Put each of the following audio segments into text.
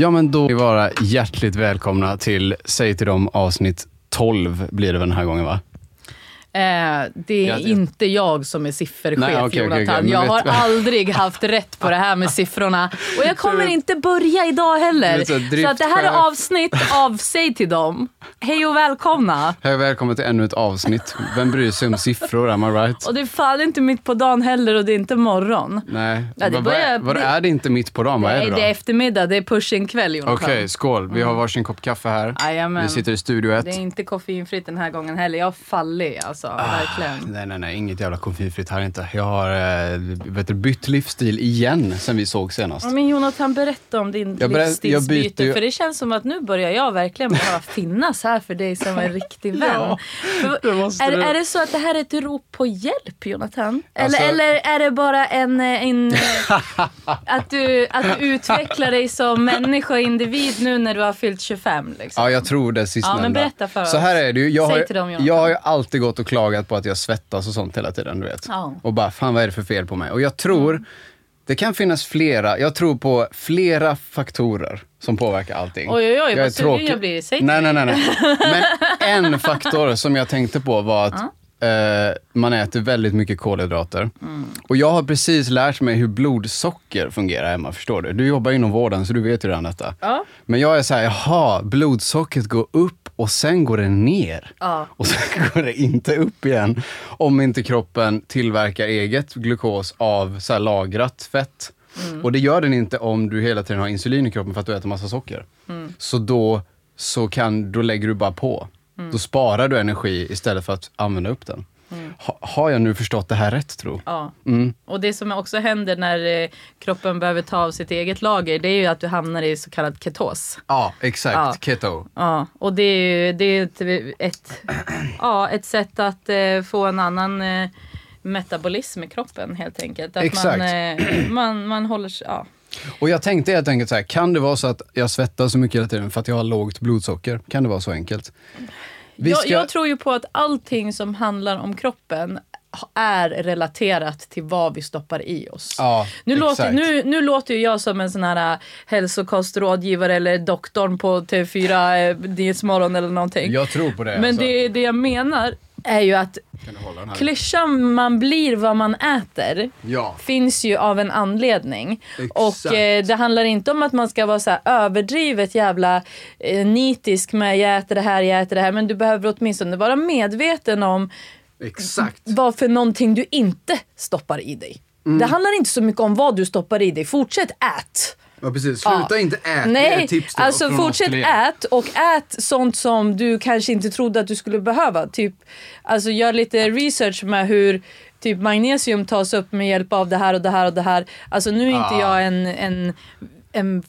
Ja, men då vill vi vara hjärtligt välkomna till Säg till dem avsnitt 12 blir det väl den här gången va? Eh, det är Ja, det- inte jag som är sifferchef, Nej, okej, Jonathan. okej, men jag har aldrig haft rätt på det här med siffrorna. Och jag kommer inte börja idag heller. Så Så att det här är avsnitt av Säg till dem. Hej och välkomna. Hej och välkommen till ännu ett avsnitt. Vem bryr sig om siffror, am I right? Och det fan inte mitt på dagen heller och det är inte morgon. Nej, Ja, det vad, börjar- vad, vad är det inte mitt på dagen? Vad är det då? det är eftermiddag. Det är pushing-kväll, Jonathan. Okej, skål. Vi har varsin kopp kaffe här. Jajamän. Vi sitter i Studio 1. Det är inte koffeinfritt den här gången heller. Jag har fallit alltså, verkligen. Nej, nej, nej. Inget jävla koffeinfritt här inte. Jag har eh, vet du, bytt livsstil igen sen vi såg senast. Men Jonathan, berätta om din Jag livsstilsbyte. ju- För det känns som att nu börjar jag verkligen behöva finnas här för dig som en riktig vän. Ja, det måste är, du. är det så att det här är ett rop på hjälp, Jonathan? Eller, Alltså- eller är det bara en... eh, en att, du, att du utvecklar dig som människa och individ nu när du har fyllt 25? Liksom. Ja, jag tror det sistnämnda. Ja, men berätta för Så oss. här är det ju. Jag Säg har, till dem, Jonathan. jag har ju alltid gått och klagat på att jag svettas och sånt hela tiden, du vet. Ja. Och bara, fan vad är det för fel på mig? Och jag tror, Mm. det kan finnas flera, jag tror på flera faktorer som påverkar allting. Oj, oj, oj, Jag är vad sugen tråkig. jag blir. Säg Nej, nej, nej, nej. Men en faktor som jag tänkte på var att eh, man äter väldigt mycket kolhydrater. Mm. Och jag har precis lärt mig hur blodsocker fungerar hemma, förstår du? Du jobbar inom vården så du vet ju redan detta. Ja. Men jag är så här, jaha, blodsockret går upp och sen går det ner. Ja. Och sen går det inte upp igen. Om inte kroppen tillverkar eget glukos av så lagrat fett. Mm. Och det gör den inte om du hela tiden har insulin i kroppen för att du äter massa socker. Mm. Så då, så kan, då lägger du bara på. Mm. Då sparar du energi istället för att använda upp den. Ha, har jag nu förstått det här rätt tro? Ja. Mm. Och det som också händer när eh, kroppen behöver ta av sitt eget lager, det är ju att du hamnar i så kallad ketos. Ja, exakt. Ja. Keto. Ja, och det är ju det är ett, ett, ja, ett sätt att eh, få en annan eh, metabolism i kroppen helt enkelt. Att Exakt. Man, eh, man, man håller sig, ja. Och jag tänkte helt enkelt så här, kan det vara så att jag svettas så mycket hela tiden för att jag har lågt blodsocker? Kan det vara så enkelt? Vi jag, ska- jag tror ju på att allting som handlar om kroppen är relaterat till vad vi stoppar i oss. Ja, Nu låter, nu, nu låter ju jag som en sån här äh, hälsokostrådgivare eller doktorn på TV4 äh, Nyhetsmorgon eller någonting. Jag tror på det. Men alltså. det, det jag menar är ju att klyschan man blir vad man äter Ja. finns ju av en anledning. Exakt. Och eh, det handlar inte om att man ska vara så överdrivet jävla eh, nitisk med jag äter det här, jag äter det här. Men du behöver åtminstone vara medveten om Exakt. vad för någonting du inte stoppar i dig. Mm. Det handlar inte så mycket om vad du stoppar i dig. Fortsätt ät. Ja, precis. Sluta Ja. inte äta. Nej, tips till alltså fortsätt ät och ät sånt som du kanske inte trodde att du skulle behöva. Typ, alltså gör lite research med hur typ magnesium tas upp med hjälp av det här och det här och det här. Alltså nu är inte Ah. jag en, en, en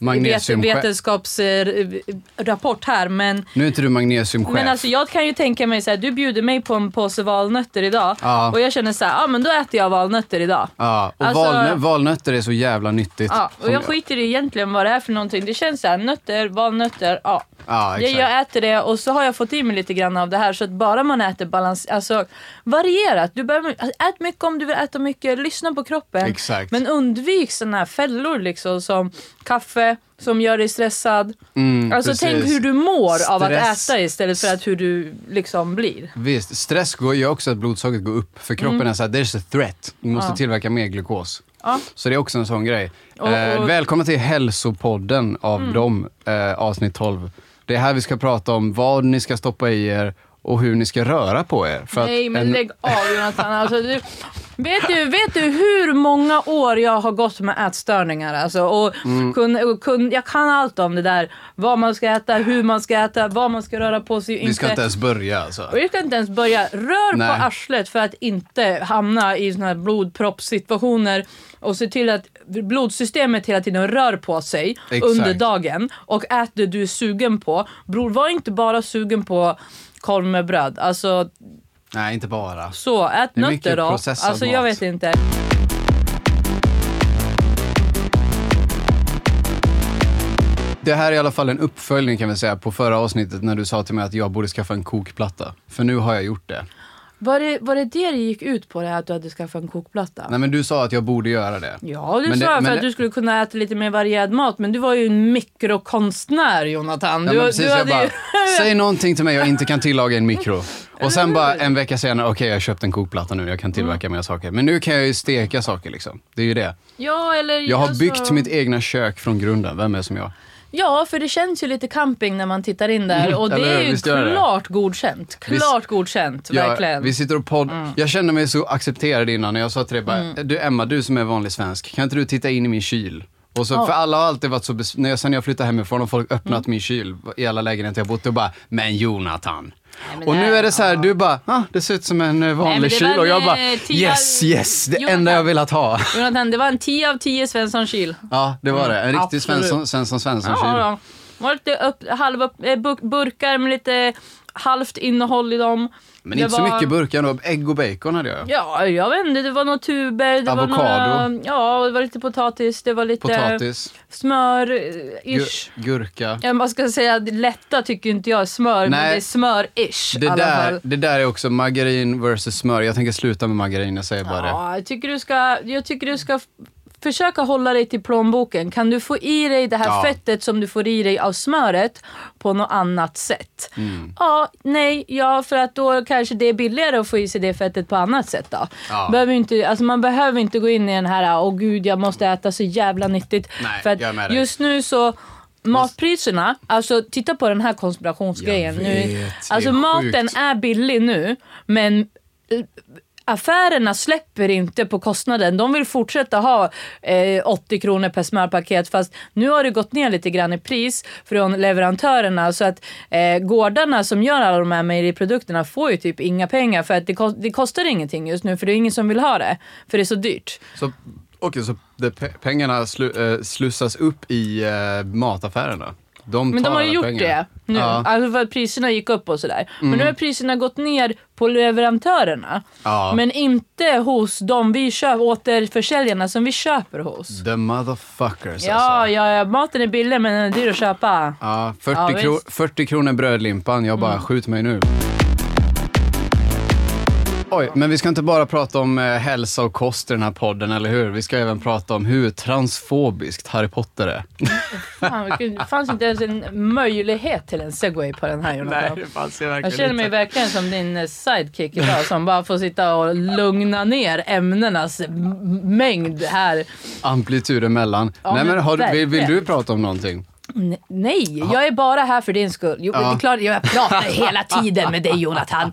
vetenskapsrapport här men Nu är inte du magnesiumchef. men alltså jag kan ju tänka mig så här, du bjuder mig på en påse valnötter idag Ja. och jag känner så här, ja men då äter jag valnötter idag. ja, och alltså- valnö- valnötter är så jävla nyttigt. Ja, och jag skiter i egentligen vad det är för någonting. Det känns så här, nötter, valnötter, ja. Ja, jag äter det och så har jag fått i mig lite grann av det här så att bara man äter balans, alltså varierat. Du behöver, alltså, ät mycket om du vill äta mycket, lyssna på kroppen. Exakt. Men undvik sådana här fällor liksom som kaffe som gör dig stressad. Mm, alltså precis. tänk hur du mår av att Stress. äta istället för att hur du liksom blir. Visst, stress går ju också att blodsockret går upp. För kroppen är så här, there's a threat. Du måste Mm. Ja. tillverka mer glukos. Ja. Så det är också en sån grej. Och- eh, och- Mm. välkommen till hälsopodden av dem, eh, avsnitt 12. Det är här vi ska prata om vad ni ska stoppa i er och hur ni ska röra på er. För Nej men en, lägg av Jonathan. Alltså, du, vet, du, vet du hur många år jag har gått med ätstörningar? Alltså, och Mm. kun, och kun, jag kan allt om det där. Vad man ska äta, hur man ska äta, vad man ska röra på sig. Vi ska inte ens börja alltså. Jag ska inte ens börja. Rör Nej. på arslet för att inte hamna i såna här blodproppssituationer. Och se till att blodsystemet hela tiden rör på sig Exakt. under dagen. Och ät det du är sugen på. Bror, var inte bara sugen på korv med bröd. Alltså Nej, inte bara. så, ät Det är mycket nötter då. processad Alltså jag mat. vet inte. Det här är i alla fall en uppföljning kan vi säga på förra avsnittet när du sa till mig att jag borde skaffa en kokplatta. För nu har jag gjort det. Var det, var det det det gick ut på, det här att du hade skaffat en kokplatta? Nej men du sa att jag borde göra det. Ja, du Men det- sa för men att det- du skulle kunna äta lite mer varierad mat, men du var ju en mikrokonstnär Jonathan. Ja, Du, men precis, du hade bara, ju... säg någonting till mig jag inte kan tillaga i en mikro. Och sen bara en vecka senare, okej jag har köpt en kokplatta nu, jag kan tillverka Mm. mer saker. Men nu kan jag ju steka saker liksom. Det är ju det. Ja, eller... Jag har alltså- byggt mitt egna kök från grunden, vem är som jag? Ja, för det känns ju lite camping när man tittar in där och det är ju Visst gör det det? klart godkänt. Klart godkänt, verkligen. Jag, vi sitter och podd... Mm. Jag kände mig så accepterad innan när jag sa till dig bara, du Emma, du som är vanlig svensk, kan inte du titta in i min kyl? Och så, Ja. För alla har alltid varit så, bes- när jag, sen jag flyttade hemifrån och folk öppnat Mm. min kyl i alla lägenheter jag bott i och bara, men Jonathan. Och nu är det så här, du bara, ah, det ser ut som en eh, vanlig kyl. Och jag bara, eh, yes, yes, det Jonathan. enda jag velat ha. Jonathan, det var en 10 av 10 Svensson-kyl. Ja, det var det. En riktig absolut. Svensson, Svensson Svensson-kyl. Ja, var lite upp, halva eh, bur- burkar med lite halvt innehåll i dem. Men Det inte så var- mycket burkar ändå. Ägg och bacon hade jag. Ja, jag vet inte. Det var några tuber. Det Avokado. Var några, ja, det var lite potatis. Det var lite Potatis, smör, eh, ish. gurka. Jag bara ska säga, det lätta tycker inte jag är smör, men Nej. det är smör-ish Det där, det där är också margarin versus smör. Jag tänker sluta med margarin, jag säger bara det. Ja, jag tycker du ska, jag tycker du ska försöka hålla dig till plånboken. Kan du få i dig det här Ja. fettet som du får i dig av smöret på något annat sätt? Mm. Ja, nej, ja, för att då kanske det är billigare att få i sig det fettet på annat sätt då. Ja. Behöver inte, alltså man behöver inte gå in i den här, åh gud jag måste äta så jävla nyttigt. Nej, för att just nu så Matpriserna, alltså titta på den här konspirationsgrejen. Nu, vet, är alltså maten sjukt. är billig nu, men eh, affärerna släpper inte på kostnaden. De vill fortsätta ha eh, 80 kronor per smörpaket fast nu har det gått ner lite grann i pris från leverantörerna så att eh, gårdarna som gör alla de här mejeriprodukterna får ju typ inga pengar för att det, kost det kostar ingenting just nu för det är ingen som vill ha det för det är så dyrt. Så, okej, så det, pengarna slu, eh, slussas upp i eh, mataffärerna? De Men tar de har ju gjort pengar. det nu, Ja. Mm. alltså för att priserna gick upp och sådär. Men nu har priserna gått ner på leverantörerna. Ja. Men inte hos de vi köper, återförsäljarna som vi köper hos. The motherfuckers Ja, alltså. ja, ja, maten är billig men den är dyr att köpa. Ja, 40, Ja, kro- visst. 40 kronor brödlimpan, jag bara skjut mig nu. Oj, men vi ska inte bara prata om eh, hälsa och kost i den här podden, eller hur? Vi ska även prata om hur transfobiskt Harry Potter är. Fan, det fanns inte ens en möjlighet till en segway på den här Jonathan. fanns ju Jag känner mig verkligen som din eh, sidekick idag som bara får sitta och lugna ner ämnenas mängd här. Amplitud emellan. Ja, Nej, men men har, du- vill, vill verkligen. du prata om någonting? Nej, jag är bara här för din skull. Jo, det är klart, jag pratar hela tiden med dig Jonathan.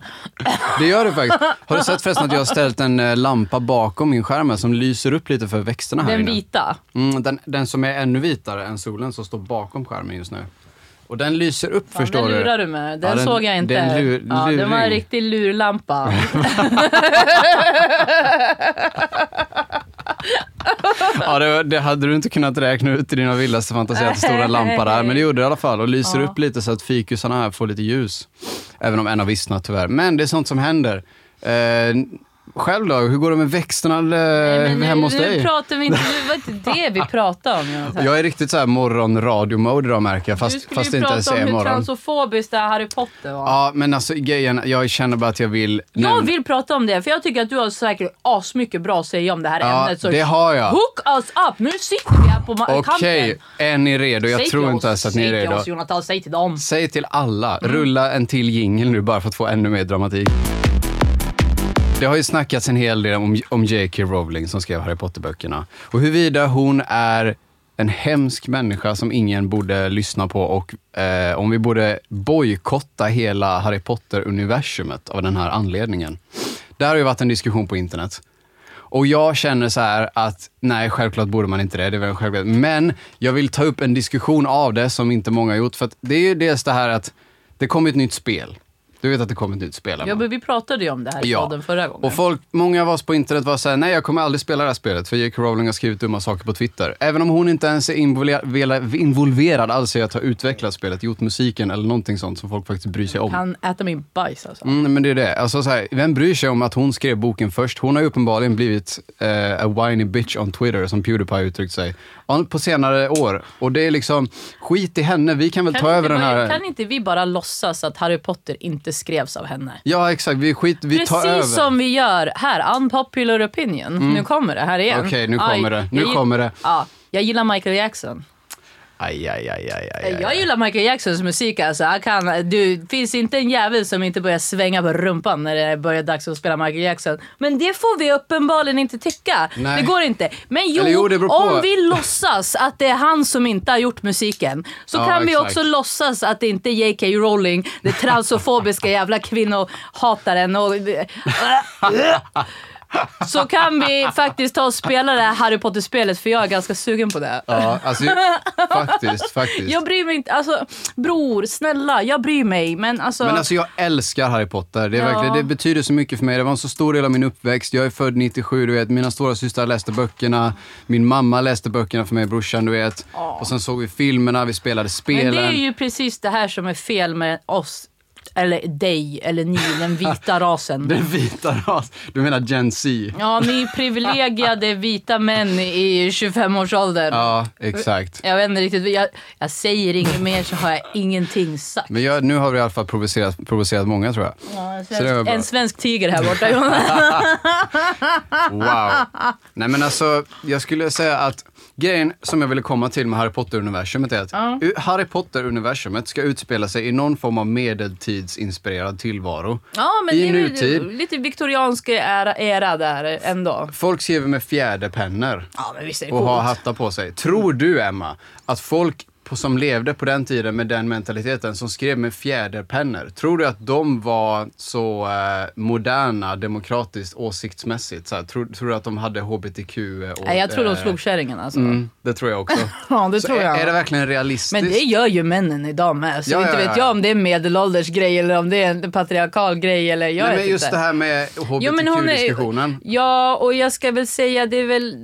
Det gör du faktiskt. Har du sett förresten att jag har ställt en eh, lampa bakom min skärm som lyser upp lite för växterna här Den inne? vita. Mm, den, den som är ännu vitare än solen som står bakom skärmen just nu. Och den lyser upp Fan, förstår den du. lurar du med. Den, Ja, den- såg jag inte. det är en lur- ja, den var en riktig lurlampa. Ja, det, det hade du inte kunnat räkna ut i dina vildaste fantasi att det stod en lampa där. Men det gjorde det i alla fall och lyser Ja. upp lite så att fikusarna här får lite ljus. Även om en har vissnat tyvärr. Men det är sånt som händer. Eh, själv då? Hur går det med växterna eh, Nej, men hemma hos nu, dig? Nu pratar vi inte, nu var inte det vi pratade om Jonathan. Jag är riktigt så här morgon-radio-mode idag märker jag. du Fast, skulle fast det ju inte prata ens om är hur morgon. transofobiskt det här Harry Potter var. Ja, men alltså grejen, jag känner bara att jag vill... Jag vill prata om det för jag tycker att du har säkert asmycket bra att säga om det här Ja, ämnet. Så det har jag. hook us up! Nu sitter vi här på Okej, är ni redo? Jag Säg tror inte ens att ni är Säg till redo. oss Jonathan, säg till dem. Säg till alla, Mm. rulla en till jingel nu bara för att få ännu mer dramatik. Det har ju snackats en hel del om, om J.K. Rowling som skrev Harry Potter-böckerna. Och huruvida hon är en hemsk människa som ingen borde lyssna på och eh, om vi borde bojkotta hela Harry Potter-universumet av den här anledningen. Det här har ju varit en diskussion på internet. Och jag känner så här att, nej självklart borde man inte det, det är väl självklart. Men jag vill ta upp en diskussion av det som inte många har gjort. För att det är ju dels det här att det kommer ett nytt spel. Du vet att det kommer ett nytt spel? Ja, men vi pratade ju om det här i Ja. podden förra gången. Och folk, många av oss på internet var såhär, nej jag kommer aldrig spela det här spelet för J.K. Rowling har skrivit dumma saker på Twitter. Även om hon inte ens är involverad, involverad alls i att ha utvecklat spelet, gjort musiken eller någonting sånt som folk faktiskt bryr sig om. Han äter min bajs alltså. Mm, men det är det. Alltså, så här, vem bryr sig om att hon skrev boken först? Hon har ju uppenbarligen blivit eh, a whiny bitch on Twitter, som Pewdiepie uttryckt sig, på senare år. Och det är liksom, skit i henne, vi kan väl Kan ta över den här... kan inte vi bara låtsas att Harry Potter inte skrevs av henne. Ja, exakt. Vi, skit, vi tar över. Precis som vi gör här, unpopular opinion. Nu kommer det här igen. Mm. Okej, nu kommer det. Nu kommer det. Ja, jag gillar Michael Jackson. Aj, aj, aj, aj, aj. Jag gillar Michael Jacksons musik alltså. Kan, du, finns inte en jävel som inte börjar svänga på rumpan när det börjar dags att spela Michael Jackson. Men det får vi uppenbarligen inte tycka. Nej. Det går inte. Men jo, Eller jo, om vi låtsas att det är han som inte har gjort musiken så Ja, kan vi exakt. också låtsas att det inte är J.K. Rowling, det transofobiska jävla kvinnohataren och så kan vi faktiskt ta och spela det här Harry Potter-spelet för jag är ganska sugen på det. Ja, alltså, faktiskt, faktiskt. Jag bryr mig inte, alltså bror, snälla, jag bryr mig men alltså. Men alltså jag älskar Harry Potter. Det, är Ja. verkligen, det betyder så mycket för mig. Det var en så stor del av min uppväxt. Jag är född 97, du vet. Mina stora systrar läste böckerna. Min mamma läste böckerna för mig, brorsan, du vet. Och sen såg vi filmerna, vi spelade spelen. men det är ju precis det här som är fel med oss, eller dig, eller ni, den vita rasen. Den vita ras. Du menar Gen Z? Ja, ni privilegierade vita män i 25-årsåldern. Ja, exakt. Jag vet inte riktigt, jag, jag säger inget mer så har jag ingenting sagt. Men jag, nu har vi i alla fall provocerat, provocerat många tror jag. Ja, var bra. en svensk tiger här borta. Wow. Nej men alltså, jag skulle säga att grejen som jag ville komma till med Harry Potter-universumet är att u- Harry Potter-universumet ska utspela sig i någon form av medeltidsinspirerad tillvaro. Ja, men I det är nutid. lite viktoriansk era, era där ändå. Folk skriver med fjäderpennor Ja, och har hattar på sig. Tror du, Emma, att folk på, som levde på den tiden med den mentaliteten, som skrev med fjäderpennor, tror du att de var så eh, moderna demokratiskt åsiktsmässigt? Så här, tror, tror du att de hade hbtq? Och, Nej, jag tror de eh, slog kärringen alltså. Mm, det tror jag också. Ja, det Så tror jag. Är, är det verkligen realistiskt? Men det gör ju männen idag med. Så Ja, inte ja, vet ja. jag om det är medelålders grej eller om det är en patriarkal grej eller jag Nej, vet men just inte. det här med hbtq-diskussionen. Ja, och jag ska väl säga det är väl...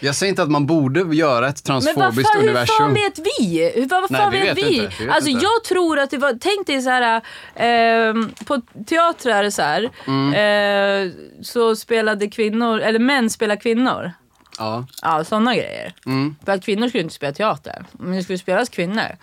Jag säger inte att man borde göra ett Men vad transfobiskt fan, hur universum. fan vet vi? Vad Nej, fan vi vet, vi? inte, vi vet alltså inte. jag tror att det var, tänk dig så här, ehm, på teatrar så här, Mm. eh, så spelade kvinnor, eller män spelar kvinnor. Ja. Ja, sådana grejer. Mm. För att kvinnor skulle inte spela teater, men det skulle spelas kvinnor.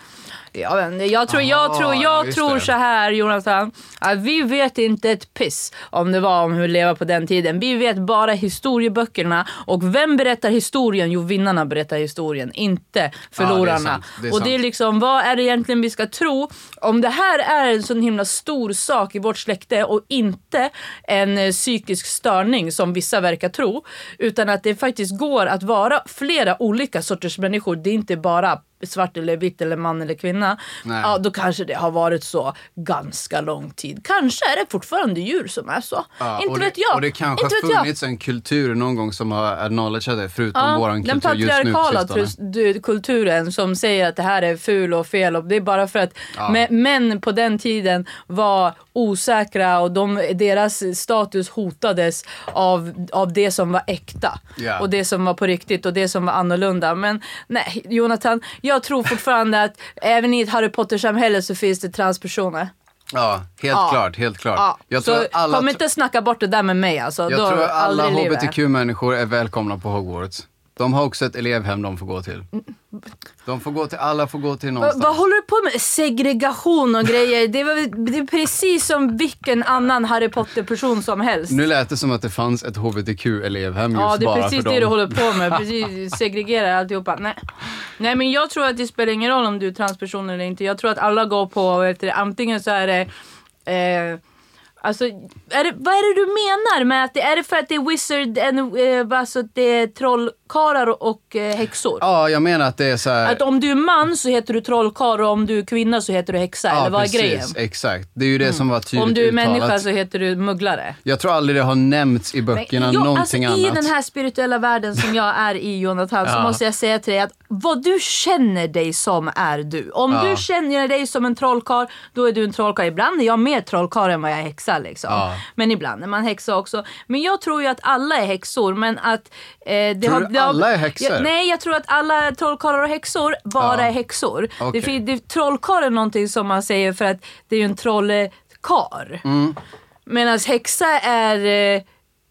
Jag, vet inte, jag tror, jag Aha, tror, ja, jag just tror det. så här Jonathan, att vi vet inte ett piss om det var om hur leva på den tiden. Vi vet bara historieböckerna och vem berättar historien? Jo, vinnarna berättar historien, inte förlorarna. sant, det är och det är liksom, vad är det egentligen vi ska tro? Om det här är en sån himla stor sak i vårt släkte och inte en eh, psykisk störning som vissa verkar tro, utan att det faktiskt går att vara flera olika sorters människor. Det är inte bara svart eller vitt eller man eller kvinna. Nej. Ja, då kanske det har varit så ganska lång tid. Kanske är det fortfarande djur som är så. Ja, inte och vet det, jag. Och det kanske inte har vet jag. funnits en kultur någon gång som har acknowledgat det, förutom Ja, våran den kultur just nu på patriarkala kulturen som säger att det här är ful och fel. Och det är bara för att Ja. mä- män på den tiden var osäkra och de, deras status hotades av, av det som var äkta. Ja. Och det som var på riktigt och det som var annorlunda. Men nej, Jonathan, jag tror fortfarande att även i ett Harry Potter-samhälle så finns det transpersoner. Ja, helt Ja. klart, helt klart. Ja, Jag så tror att alla, kom inte snacka bort det där med mig alltså. jag Då tror alla hbtq-människor är välkomna på Hogwarts. De har också ett elevhem de får gå till. De får gå till, alla får gå till någonstans. vad håller du på med? Segregation och grejer. Det, var, det är precis som vilken annan Harry Potter-person som helst. Nu lät det som att det fanns ett hbtq-elevhem just Ja, det är bara precis för det dem. du håller på med. Precis, segregerar alltihopa. Nej. Nej, men jag tror att det spelar ingen roll om du är transperson eller inte. Jag tror att alla går på, heter det, antingen så är det eh, Alltså, är det, vad är det du menar med att det är det för att det är wizard, and, eh, alltså att det är trollkarlar och eh, häxor? Ja, jag menar att det är så här... Att om du är man så heter du trollkarl och om du är kvinna så heter du häxa. eller vad är grejen? Mm. exakt. Det är ju det som var tydligt Om du är uttalat. människa så heter du mugglare. Jag tror aldrig det har nämnts i böckerna, jo, någonting alltså, annat. I den här spirituella världen som jag är i Jonathan så Ja. måste jag säga till dig att vad du känner dig som är du. Om Ja. du känner dig som en trollkarl, då är du en trollkarl. Ibland är jag mer trollkarl än vad jag är häxa liksom. Ja. Men ibland är man häxa också. Men jag tror ju att alla är häxor men att... Eh, det Tror har, du det har, alla är häxor? Ja, nej, jag tror att alla trollkarlar och häxor bara Ja. är häxor. Okej. Det, det, trollkarl är någonting som man säger för att det är ju en trollkar. Mm. Medan häxa är eh,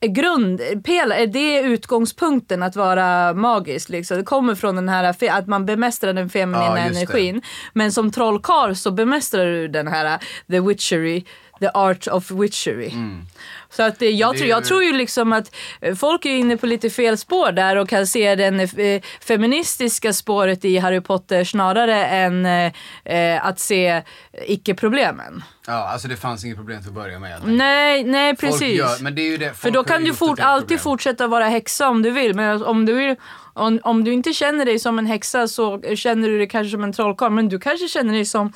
grund, pelare, det är utgångspunkten att vara magisk. Liksom. Det kommer från den här, att man bemästrar den feminina Ja, just det. energin. Men som trollkarl så bemästrar du den här uh, the witchery the art of witchery. Så att eh, jag, Det tror, jag tror ju liksom att eh, folk är inne på lite fel spår där och kan se den eh, feministiska spåret i Harry Potter snarare än eh, att se icke-problemen. Ja, alltså det fanns inget problem till att börja med. Nej, nej precis. Gör, men det är ju det, För då kan du fort, det alltid problem. fortsätta vara häxa om du vill. Men om du, vill, om, om du inte känner dig som en häxa så känner du dig kanske som en trollkarl. Men du kanske känner dig som...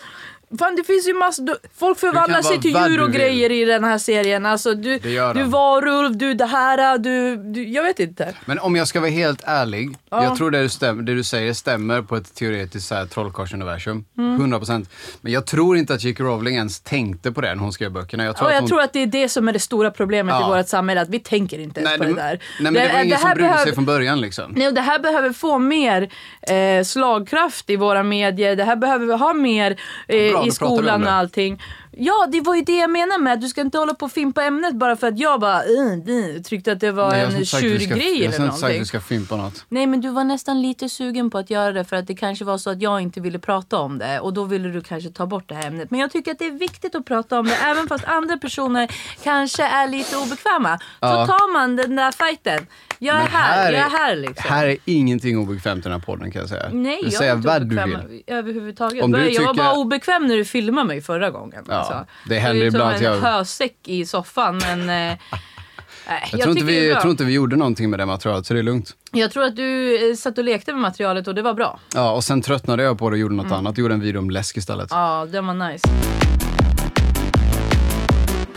Fan, det finns ju massor... Folk förvandlar sig till djur och grejer i den här serien. Alltså, du, Det du varulv, du det här, du, du... Jag vet inte. Men om jag ska vara helt ärlig, Ja. jag tror det du, stäm, det du säger stämmer på ett teoretiskt trollkarlsuniversum. Mm. 100%. Men jag tror inte att J.K. Rowling ens tänkte på det när hon skrev böckerna. Jag tror att jag hon... tror att det är det som är det stora problemet Ja. i vårt samhälle. Att vi tänker inte ens nej, på det, det där. nej, men det, var ingen som här brydde behöver- sig från början liksom. Nej, och det här behöver få mer eh, slagkraft i våra medier. Det här behöver vi ha mer eh, i skolan och allting. Ja, det var ju det jag menar med att du ska inte hålla på och fimpa ämnet bara för att jag bara uh, tyckte att det var Nej, en att du ska- tjurgrej Jag eller har inte sagt att någonting. du ska fimpa något. Nej, men du var nästan lite sugen på att göra det för att det kanske var så att jag inte ville prata om det och då ville du kanske ta bort det här ämnet. Men jag tycker att det är viktigt att prata om det även fast andra personer kanske är lite obekväma. Så Ja. tar man den där fighten. Jag är här, jag är är- här liksom. Här är ingenting obekvämt i den här podden kan jag säga. Nej, du jag säger är inte vad du obekväm vill. överhuvudtaget. Om du jag var tycker- bara obekväm när du filmade mig förra gången. Ja, alltså. det händer Du är ibland att som en jag- hösäck i soffan men... eh, nej, jag, Jag, tror vi, är jag tror inte vi gjorde någonting med det materialet, så det är lugnt. jag tror att du eh, satt och lekte med materialet och det var bra. Ja, och sen tröttnade jag på det och gjorde något annat. Gjorde en video om läsk istället. Ja, det var nice.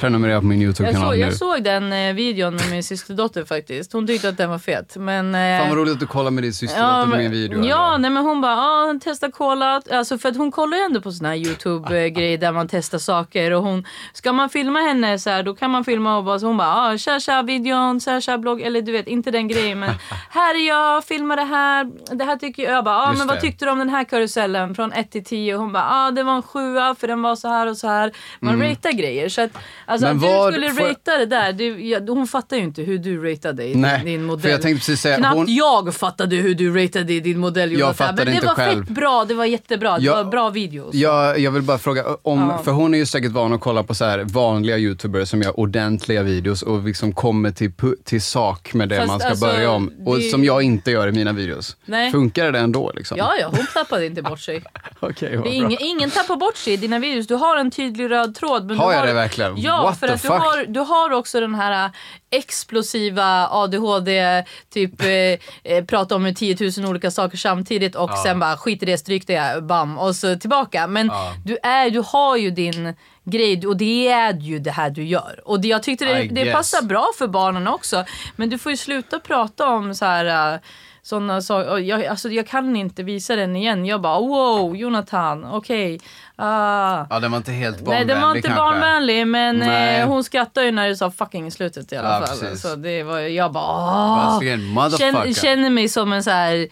Prenumerera på min Jag, YouTube-kanal såg, nu. jag såg den eh, videon med min systerdotter faktiskt. Hon tyckte att den var fet. Men, eh, Fan vad roligt att du kollar med din syster på min video. Ja, eller? nej, men hon bara, ah, testa cola. Alltså för att hon kollar ju ändå på såna här YouTube-grejer där man testar saker. Och hon, ska man filma henne så här, då kan man filma och bara, så hon bara, ah, tja tja videon, tja tja blogg. Eller du vet, inte den grejen. Men här är jag, filmar det här. Det här tycker jag. Jag bara, ah, Just men vad tyckte du om den här karusellen från 1 till 10? Och hon bara, ah, det var en sjua för den var så här och så här. Man ratear grejer. Så att, alltså. Men att vad- du skulle jag- ratea det där. Du, ja, hon fattar ju inte hur du ratade i Nej, din, din modell. för jag tänkte precis säga, Knappt hon- jag fattade hur du ratade i din modell Jonathan. fattade Men det inte var själv. fett bra, det var jättebra. Det Ja, var bra videos. Jag, jag vill bara fråga, om, Ja. för hon är ju säkert van att kolla på så vanliga youtubers som gör ordentliga videos och liksom kommer till, till sak med det Fast man ska alltså, börja om. Och det- som jag inte gör i mina videos. Nej. Funkar det ändå liksom? Ja, ja, hon tappade inte bort sig. Det bra. ingen, ingen tappar bort sig i dina videos. Du har en tydlig röd tråd. Men Har jag har, det verkligen? Ja, What för att du fuck? har, du har också den här äh, explosiva ADHD, typ eh, eh, prata om 10 000 olika saker samtidigt och sen bara skit i det, stryk det, bam och så tillbaka. Men Ja. du, är, du har ju din grej och det är ju det här du gör. Och det, jag tyckte det, det passar bra för barnen också. Men du får ju sluta prata om så här... äh, sådana saker. Jag, alltså, jag kan inte visa den igen. Jag bara wow, Jonathan, okej. Ah. Ja, den var inte helt Nej, barnvänlig den var inte kanske. barnvänlig men Nej. eh, hon skrattade ju när du sa fucking i slutet i alla Ja, fall. precis. Så det var, jag bara motherfucker. Känner, mig som en så här,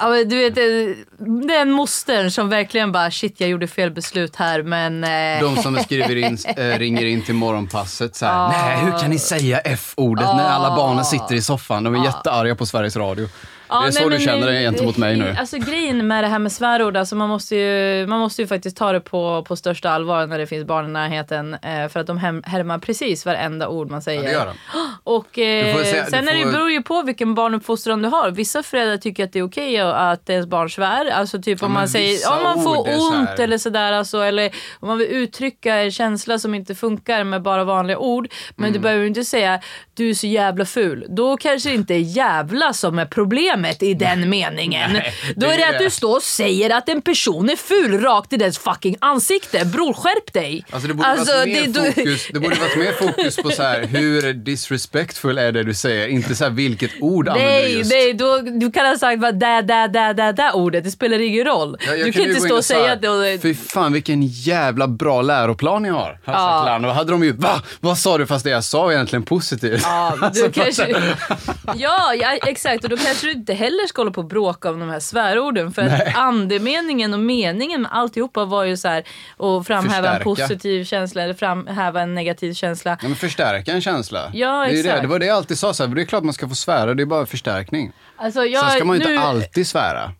ja, men du vet, eh, den mostern som verkligen bara shit jag gjorde fel beslut här men eh, De som skriver in, äh, ringer in till morgonpasset så här, Ja. nej hur kan ni säga F-ordet när alla barnen sitter i soffan? De är jättearga på Sveriges Radio. Ja, det är nej, så du känner dig gentemot mig nu. Alltså grejen med det här med svärord, alltså man måste ju, man måste ju faktiskt ta det på, på största allvar när det finns barn i närheten. Eh, för att de härmar precis varenda ord man säger. Ja, det gör de. Och eh, får se- sen du är det, får- beror ju på vilken barnuppfostran du har. Vissa föräldrar tycker att det är okej att ens barn svär. Alltså typ Ja, om man säger om man får så ont här- eller sådär. Alltså, eller om man vill uttrycka en känsla som inte funkar med bara vanliga ord. Men Mm. du behöver inte säga du är så jävla ful. Då kanske det inte är jävla som är problemet i den meningen. Nej, Då är det att du står och säger att en person är ful rakt i dess fucking ansikte. Bror skärp dig! Alltså det borde Alltså, varit mer det- du- fokus, det borde varit mer fokus på så här, hur disrespectful är det du säger, inte så här, vilket ord använder du Nej, just. nej då, du kan ha sagt bara där, där, där, där, där ordet. Det spelar ingen roll. Ja, du kan inte stå och säga att det... Fy fan vilken jävla bra läroplan ni har. Lärarna. Då hade de ju, va? Vad sa du? Fast det jag sa var egentligen positivt. Ja, du kanske, ja, ja, exakt. Och då kanske du inte heller ska hålla på och bråka om de här svärorden. För att andemeningen och meningen med alltihopa var ju så här att framhäva en Förstärka. positiv känsla eller framhäva en negativ känsla. Ja, men förstärka en känsla. Ja, det, är det. exakt. det var det jag alltid sa, så här, det är klart man ska få svära, det är bara förstärkning. Alltså, jag, Sen ska man ju nu, inte alltid svära.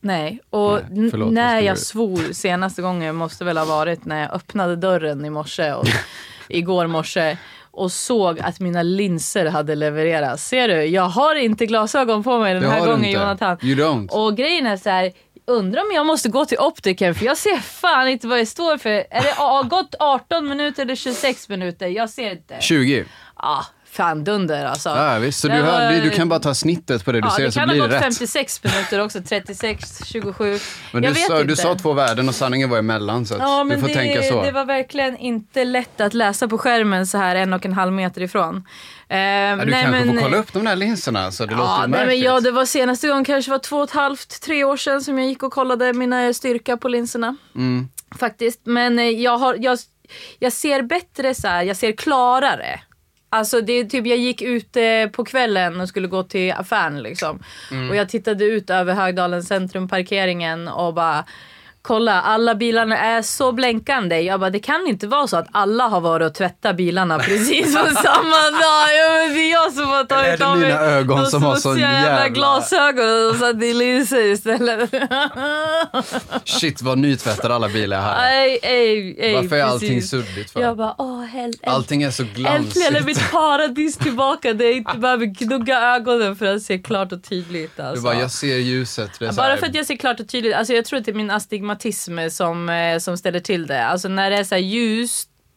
Nej, och Nej, förlåt, när jag svor senaste gången måste väl ha varit när jag öppnade dörren i morse och igår morse och såg att mina linser hade levererats. Ser du, jag har inte glasögon på mig den Det här gången inte. Jonathan. You don't. Och grejen är så här, undrar om jag måste gå till optiken för jag ser fan inte vad det står för. Är det gått 18 minuter eller 26 minuter? Jag ser inte. 20. Ja, fan dunder alltså. Ja, visst. Så Det du, var- du kan bara ta snittet på det du Ja, ser det så kan blir ha det gått rätt. 56 minuter också, 36, 27. Men jag du vet sa, du sa två värden och sanningen var emellan så Ja, du men får det, tänka så. det var verkligen inte lätt att läsa på skärmen så här en och en halv meter ifrån. Ja, du nej, kanske men, får kolla upp de där linserna så det Ja, låter nej, men ja, det var senaste gången kanske var två och ett halvt, tre år sedan som jag gick och kollade mina styrka på linserna. Mm. Faktiskt. Men eh, jag, har, jag, jag ser bättre så här, jag ser klarare. Alltså det är typ jag gick ut eh, på kvällen och skulle gå till affären liksom. Mm. Och jag tittade ut över Högdalen centrum parkeringen och bara Kolla, alla bilarna är så blänkande. Jag bara, det kan inte vara så att alla har varit och tvättat bilarna precis på samma dag. Ja, det är jag som har tagit det av mig mina ögon som har smutsiga jävla- glasögon och satt i linser istället. Shit vad nytvättade alla bilar är här. Aj, aj, aj, Varför är allting precis. suddigt för? Jag bara, åh hel- Allting är så Äntligen är glansigt. mitt paradis tillbaka. Det är inte behöver gnugga ögonen för att se klart och tydligt. Du Alltså. bara, jag ser ljuset. Det så Bara för att jag ser klart och tydligt. Alltså jag tror att det är min astigmatism som, eh, som ställer till det. Alltså när det är så här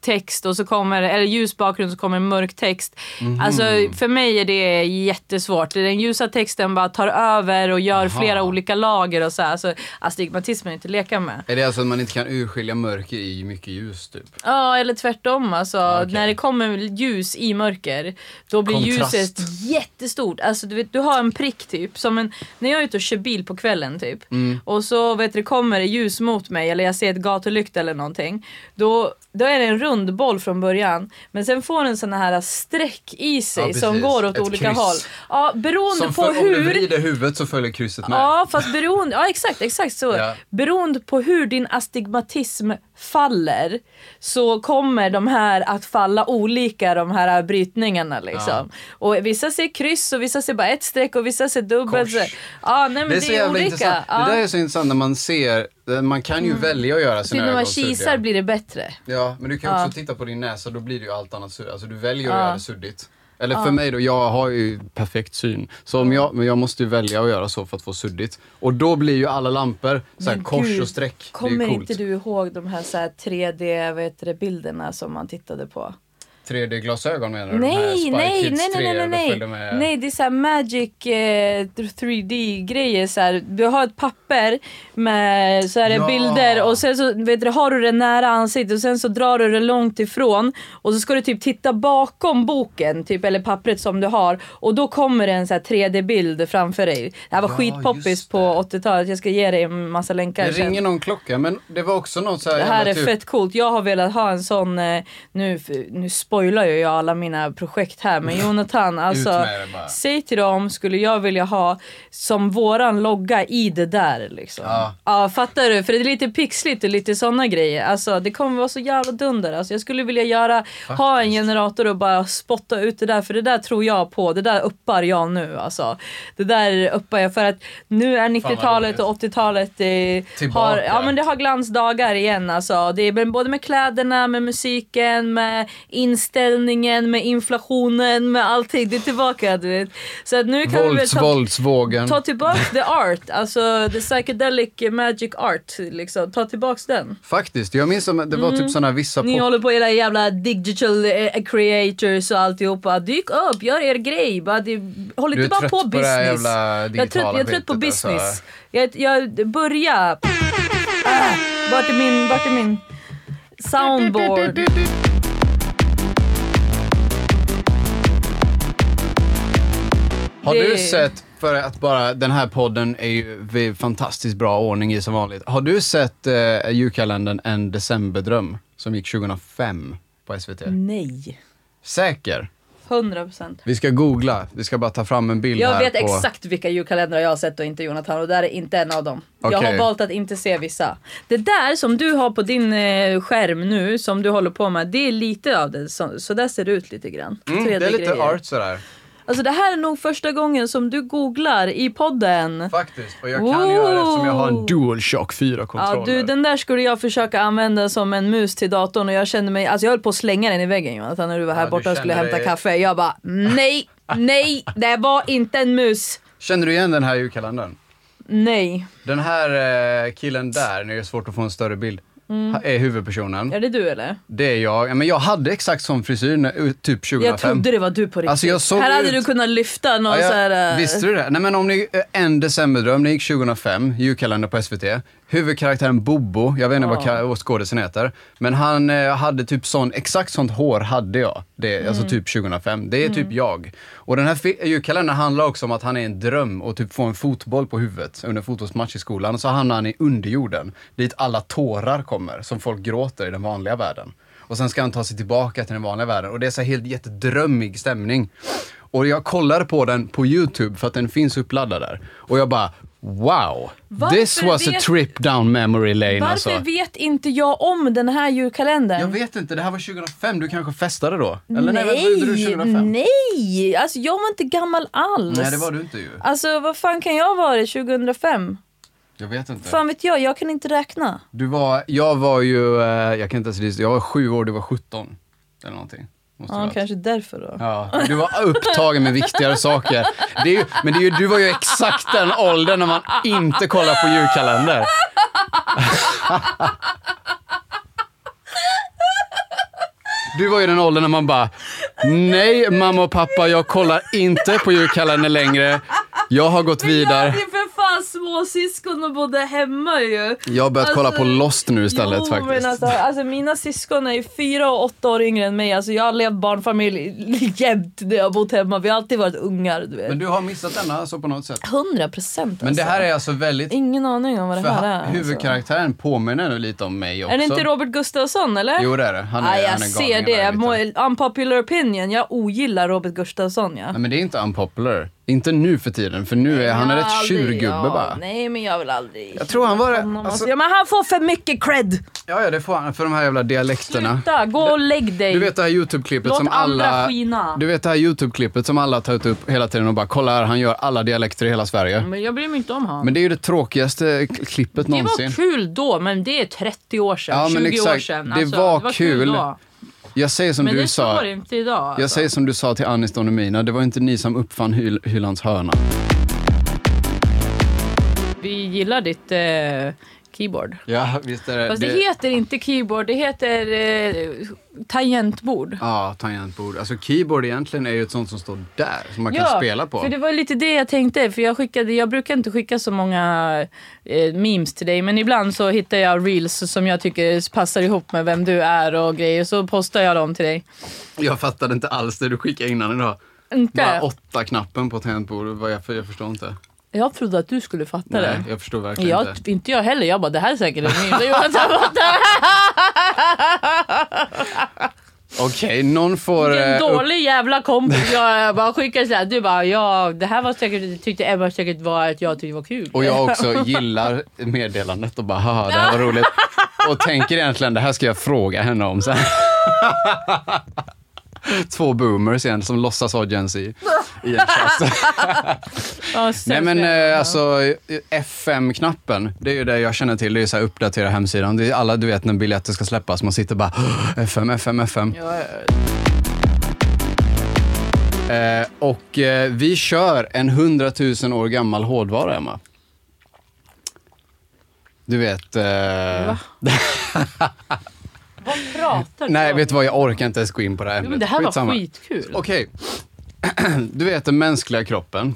text och så kommer, eller ljus bakgrund så kommer mörk text. Mhm. Alltså för mig är det jättesvårt. Den ljusa texten bara tar över och gör Aha. flera olika lager och så här. Alltså astigmatismen är inte att leka med. Är det alltså att man inte kan urskilja mörker i mycket ljus typ? Ja, eller tvärtom. Alltså, okej. När det kommer ljus i mörker, då blir Kontrast. ljuset jättestort. Alltså, du, vet, du har en prick typ. Som en, när jag är ute och kör bil på kvällen typ. Mm. Och så vet du, kommer det ljus mot mig eller jag ser ett gatulykta eller någonting. Då, då är det en rund boll från början. Men sen får den såna här streck i sig Ja, som går åt Ett olika kryss. håll. Ja, beroende Som på för, om du hur... vrider huvudet så följer krysset med. Ja, fast beroende, ja exakt, exakt så. Ja. Beroende på hur din astigmatism faller så kommer de här att falla olika de här brytningarna liksom. Och vissa ser kryss och vissa ser bara ett streck och vissa ser dubbelt. Kors. Ja, nej men Det det är så är, olika. Ja. Det där är så intressant när man ser, man kan ju välja att göra sina när man kisar blir det bättre. Ja, men du kan Ja. också titta på din näsa, då blir det ju allt annat suddigt. Alltså du väljer att Ja. göra det suddigt. Eller för mig då, jag har ju perfekt syn. Så om jag, men jag måste ju välja att göra så för att få suddigt. Och då blir ju alla lampor så här kors gud, och streck. Kommer inte du ihåg de här, så här 3D vad heter det, bilderna som man tittade på? 3D-glasögon menar du? Nej, nej, Kids nej, nej, 3, nej, nej, följde med- nej. det är såhär magic eh, 3D-grejer. Så här. Du har ett papper med så här Ja. bilder och sen så vet du, har du det nära ansiktet och sen så drar du det långt ifrån och så ska du typ titta bakom boken typ, eller pappret som du har och då kommer det en så här 3D-bild framför dig. Det här var Ja, skitpoppis på det. 80-talet. Jag ska ge dig en massa länkar Det sen. ringer någon klocka, men det var också något så här Det här är typ- fett coolt. Jag har velat ha en sån, eh, nu, nu spoilar ju jag alla mina projekt här men Jonathan, alltså säg till dem skulle jag vilja ha som våran logga i det där liksom. Ja. ja fattar du? För det är lite pixligt och lite såna grejer. Alltså det kommer vara så jävla dunder. Alltså, jag skulle vilja göra, ha en generator och bara spotta ut det där för det där tror jag på. Det där uppar jag nu alltså. Det där uppar jag för att nu är 90-talet och 80-talet eh, har, ja men det har glansdagar igen alltså. Det är både med kläderna, med musiken, med inställningen, med inflationen, med allting. Det är tillbaka du vet. Så att nu kan vi väl Vålds, ta, våldsvågen. ta tillbaka the art, alltså the psychedelic magic art liksom. Ta tillbaks den. Faktiskt, jag minns som, det var typ såna vissa Mm. Ni pop... håller på era jävla digital eh, creators och alltihopa. Dyk upp, gör er grej. Bara, det, håll Du är inte bara trött på på det business. här jävla jag är trött, digitala jag är trött på alltså. business. Jag, jag börja. Ah, vart är min, vart är min soundboard? Har Det- du sett, för att bara, den här podden är ju vid fantastiskt bra ordning i som vanligt. Har du sett eh, julkalendern En decemberdröm som gick 2005 på SVT? Nej. Säker? 100 procent. Vi ska googla, vi ska bara ta fram en bild Jag här vet på... exakt vilka julkalendrar jag har sett och inte Jonathan och det här är inte en av dem. Jag har valt att inte se vissa. Det där som du har på din eh, skärm nu, som du håller på med, det är lite av det. Så, så där ser det ut lite grann. Mm, det är lite 3D-grejer. art sådär. Alltså det här är nog första gången som du googlar i podden. Faktiskt, och jag kan göra det eftersom jag har en DualShock 4-kontroller. Ja, du, den där skulle jag försöka använda som en mus till datorn och jag kände mig, alltså jag höll på att slänga den i väggen Jonathan när du var här Ja, borta och skulle kände hämta dig- kaffe. Jag bara nej, nej, det var inte en mus. Känner du igen den här julkalendern? Nej. Den här eh, killen där, nu är det svårt att få en större bild, Mm. är huvudpersonen. Är det du eller? Det är jag. Ja, Men jag hade exakt sån frisyr när, typ 2005. Jag trodde det var du på riktigt. Alltså, jag såg här hade ut- du kunnat lyfta någon Ja, jag, så här... eh, Visste du det? Nej men om ni, en decemberdröm, det gick 2005, julkalender på SVT. Huvudkaraktären Bobo, jag vet inte vad Ja. vad skådisen heter, men han eh, hade typ sån, exakt sånt hår hade jag. Det, Mm. Alltså typ 2005. Det är typ jag. Och den här fi- julkalendern handlar också om att han är en dröm och typ får en fotboll på huvudet under en fotbollsmatch i skolan. Så hamnar han i underjorden, dit alla tårar kommer, som folk gråter i den vanliga världen. Och sen ska han ta sig tillbaka till den vanliga världen. Och det är så helt jättedrömmig stämning. Och jag kollade på den på YouTube för att den finns uppladdad där. Och jag bara, wow! Varför This was a vet- trip down memory lane Varför alltså. vet inte jag om den här julkalendern? Jag vet inte, det här var 2005, du kanske festade då? Eller nej, gjorde du 2005? nej! Alltså jag var inte gammal alls. Nej, det var du inte ju. Alltså vad fan kan jag vara 2005? Jag vet inte. Fan vet jag, jag kan inte räkna. Du var, jag var ju, eh, jag kan inte ens jag var sju år, du var 17. Eller någonting. Måste Ja, kanske därför då. Ja, du var upptagen med viktigare saker. Det ju, men det är ju, du var ju exakt den åldern när man inte kollar på julkalender. Du var ju den åldern när man bara, nej mamma och pappa, jag kollar inte på julkalender längre. Jag har gått Jag hade vidare. ju för fan små syskon och bodde hemma ju. Jag har börjat kolla på Lost nu istället jo, faktiskt. Men alltså, alltså, mina syskon är ju fyra och åtta år yngre än mig. Alltså, jag har levt barnfamilj jämt när jag har bott hemma. Vi har alltid varit ungar. Du vet. Men du har missat denna alltså på något sätt. 100 procent alltså. Men det här är alltså väldigt... Ingen aning om vad det För här han, är. Alltså. huvudkaraktären påminner nu lite om mig också. Är det inte Robert Gustafsson eller? Jo det är det. Han är, Nej, jag han är ser det. Må- lite. Unpopular opinion. Jag ogillar Robert Gustafsson ja. Nej men det är inte unpopular. Inte nu för tiden, för nu är han en rätt tjurgubbe ja, bara. Nej men jag vill aldrig. Jag tror han var det. Alltså, ja, men han får för mycket cred. ja, ja, det får han för de här jävla dialekterna. Sluta, gå och lägg dig. Du vet det här YouTube-klippet som alla... andra skina. Du vet det här YouTube-klippet som alla tagit upp hela tiden och bara kolla här, han gör alla dialekter i hela Sverige. Men jag bryr mig inte om honom. Men det är ju det tråkigaste klippet Det någonsin. var kul då, men det är 30 år sedan, Ja, men 20 år exakt. sedan. Det var kul. då. Jag säger som Men du det sa. står inte idag. Jag Alltså. säger som du sa till Anis Don Demina, det var inte ni som uppfann Hyl Hylands hörna. Vi gillar ditt eh, keyboard. Ja, visst är det. Fast det, heter inte keyboard, det heter eh, tangentbord. Ja, tangentbord. Alltså keyboard egentligen är ju ett sånt som står där, som man kan spela på. för det var lite det jag tänkte. För jag, skickade, jag brukar inte skicka så många eh, memes till dig, men ibland så hittar jag reels som jag tycker passar ihop med vem du är och grejer. Så postar jag dem till dig. Jag fattade inte alls det du skickade innan idag. Inte? Bara åtta knappen på tangentbord, vad jag, jag förstår inte. Jag trodde att du skulle fatta Nej, det. jag förstår verkligen Jag, inte. inte jag heller. Jag bara, det här är säkert en meme. Det Okej, någon får... Vilken eh, upp- dålig jävla kompis. Jag bara skickar såhär. Du bara, ja det här var säkert, tyckte Ebba säkert var att jag tyckte var kul. Och jag också gillar meddelandet och bara haha, det här var roligt. Och tänker egentligen, det här ska jag fråga henne om sen. Två boomers igen som låtsas ha Gen Z i en chatt. Ja, Nej men eh, alltså FM-knappen, det är ju det jag känner till. Det är så här uppdatera hemsidan. Det är alla, du vet när biljetter ska släppas, man sitter bara FM, FM, FM. Ja, ja. Eh, och eh, vi kör en 100 000 år gammal hårdvara, Emma. Du vet... Eh? Vad pratar du nej, om? vet du vad? Jag orkar inte ens gå in på det här men ämnet. det här var Skitsamma. skitkul. Okej. Du vet den mänskliga kroppen.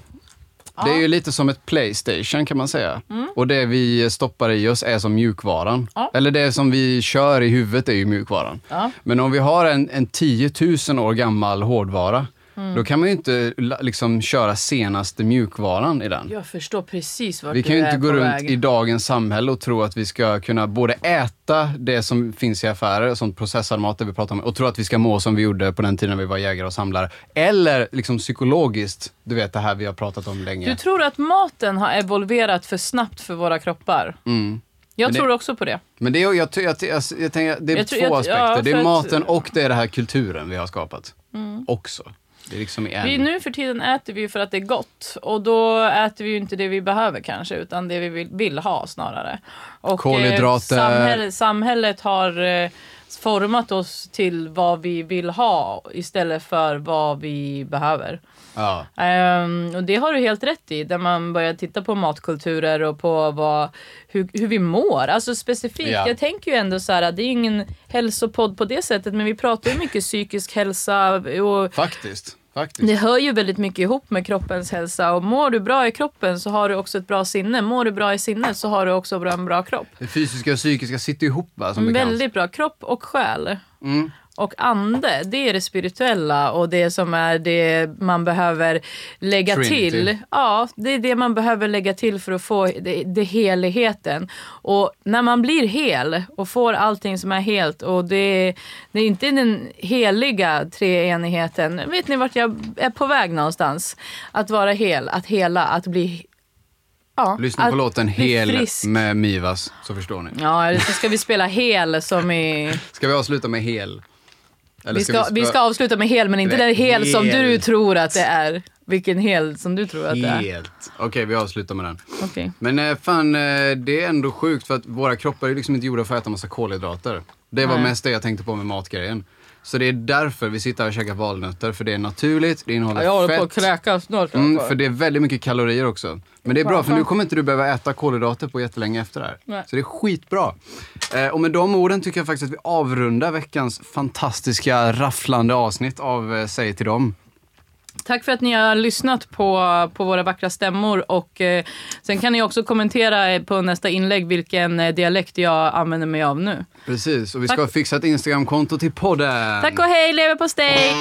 Det är ju lite som ett Playstation kan man säga. Och det vi stoppar i oss är som mjukvaran. Ja. Eller det som vi kör i huvudet är ju mjukvaran. Ja. Men om vi har en, en 10 000 år gammal hårdvara, Mm. då kan man ju inte liksom köra senaste mjukvaran i den. Jag förstår precis vart Vi du kan ju är inte gå runt väg. i dagens samhälle och tro att vi ska kunna både äta det som finns i affärer, som processad mat det vi pratar om, och tro att vi ska må som vi gjorde på den tiden vi var jägare och samlare. Eller liksom psykologiskt, du vet det här vi har pratat om länge. Du tror att maten har evolverat för snabbt för våra kroppar? Mm. Jag det- tror också på det. Men det är, jag, jag, jag, jag, tänker, det är Jag tror- två jag- aspekter. ja, det är för att- maten och det är den här kulturen vi har skapat. Mm. Också. Det är liksom en. Vi, nu för tiden äter vi för att det är gott och då äter vi ju inte det vi behöver kanske utan det vi vill, vill ha snarare. Och, eh, Kolhydrater. samhället, samhället har eh, format oss till vad vi vill ha istället för vad vi behöver. Ja. Ehm, och det har du helt rätt i, där man börjar titta på matkulturer och på vad, hur, hur vi mår. Alltså specifikt, Ja. jag tänker ju ändå så här, det är ju ingen hälsopodd på det sättet, men vi pratar ju mycket psykisk hälsa och Faktiskt. Faktiskt. det hör ju väldigt mycket ihop med kroppens hälsa. Och mår du bra i kroppen så har du också ett bra sinne. Mår du bra i sinnet så har du också en bra kropp. Det fysiska och psykiska sitter ihop va, som bekant. Väldigt bra. Kropp och själ. Mm. Och ande, det är det spirituella och det som är det man behöver lägga Trinity. till. Ja, det är det man behöver lägga till för att få det, det heligheten. Och när man blir hel och får allting som är helt och det, det är inte den heliga treenigheten. Vet ni vart jag är på väg någonstans? Att vara hel, att hela, att bli... Ja, Lyssna på låten Hel frisk. med Mivas, så förstår ni. Ja, eller så ska vi spela hel som i... Ska vi avsluta med Hel? Eller Vi ska, vi spö- ska avsluta med hel, men inte den hel som du tror att det är. Vilken hel som du tror att det är. Helt. Okej, vi avslutar med den. Okej. Men eh, fan, eh, det är ändå sjukt för att våra kroppar är liksom inte gjorda för att äta massa kolhydrater. Det var Nej. mest det jag tänkte på med matgrejen. Så det är därför vi sitter här och käkar valnötter, för det är naturligt, det innehåller Jag håller fett. på att kräkas snart. Mm, alltså. för det är väldigt mycket kalorier också. Men det är bra, för nu kommer inte du behöva äta kolhydrater på jättelänge efter det här. Nej. Så det är skitbra. Eh, och med de orden tycker jag faktiskt att vi avrundar veckans fantastiska, rafflande avsnitt av eh, Säg till dem. Tack för att ni har lyssnat på, på våra vackra stämmor. Och, eh, sen kan ni också kommentera eh, på nästa inlägg vilken eh, dialekt jag använder mig av nu. Precis, och vi ska Tack. fixa ett Instagramkonto till podden. Tack och hej, leverpastej!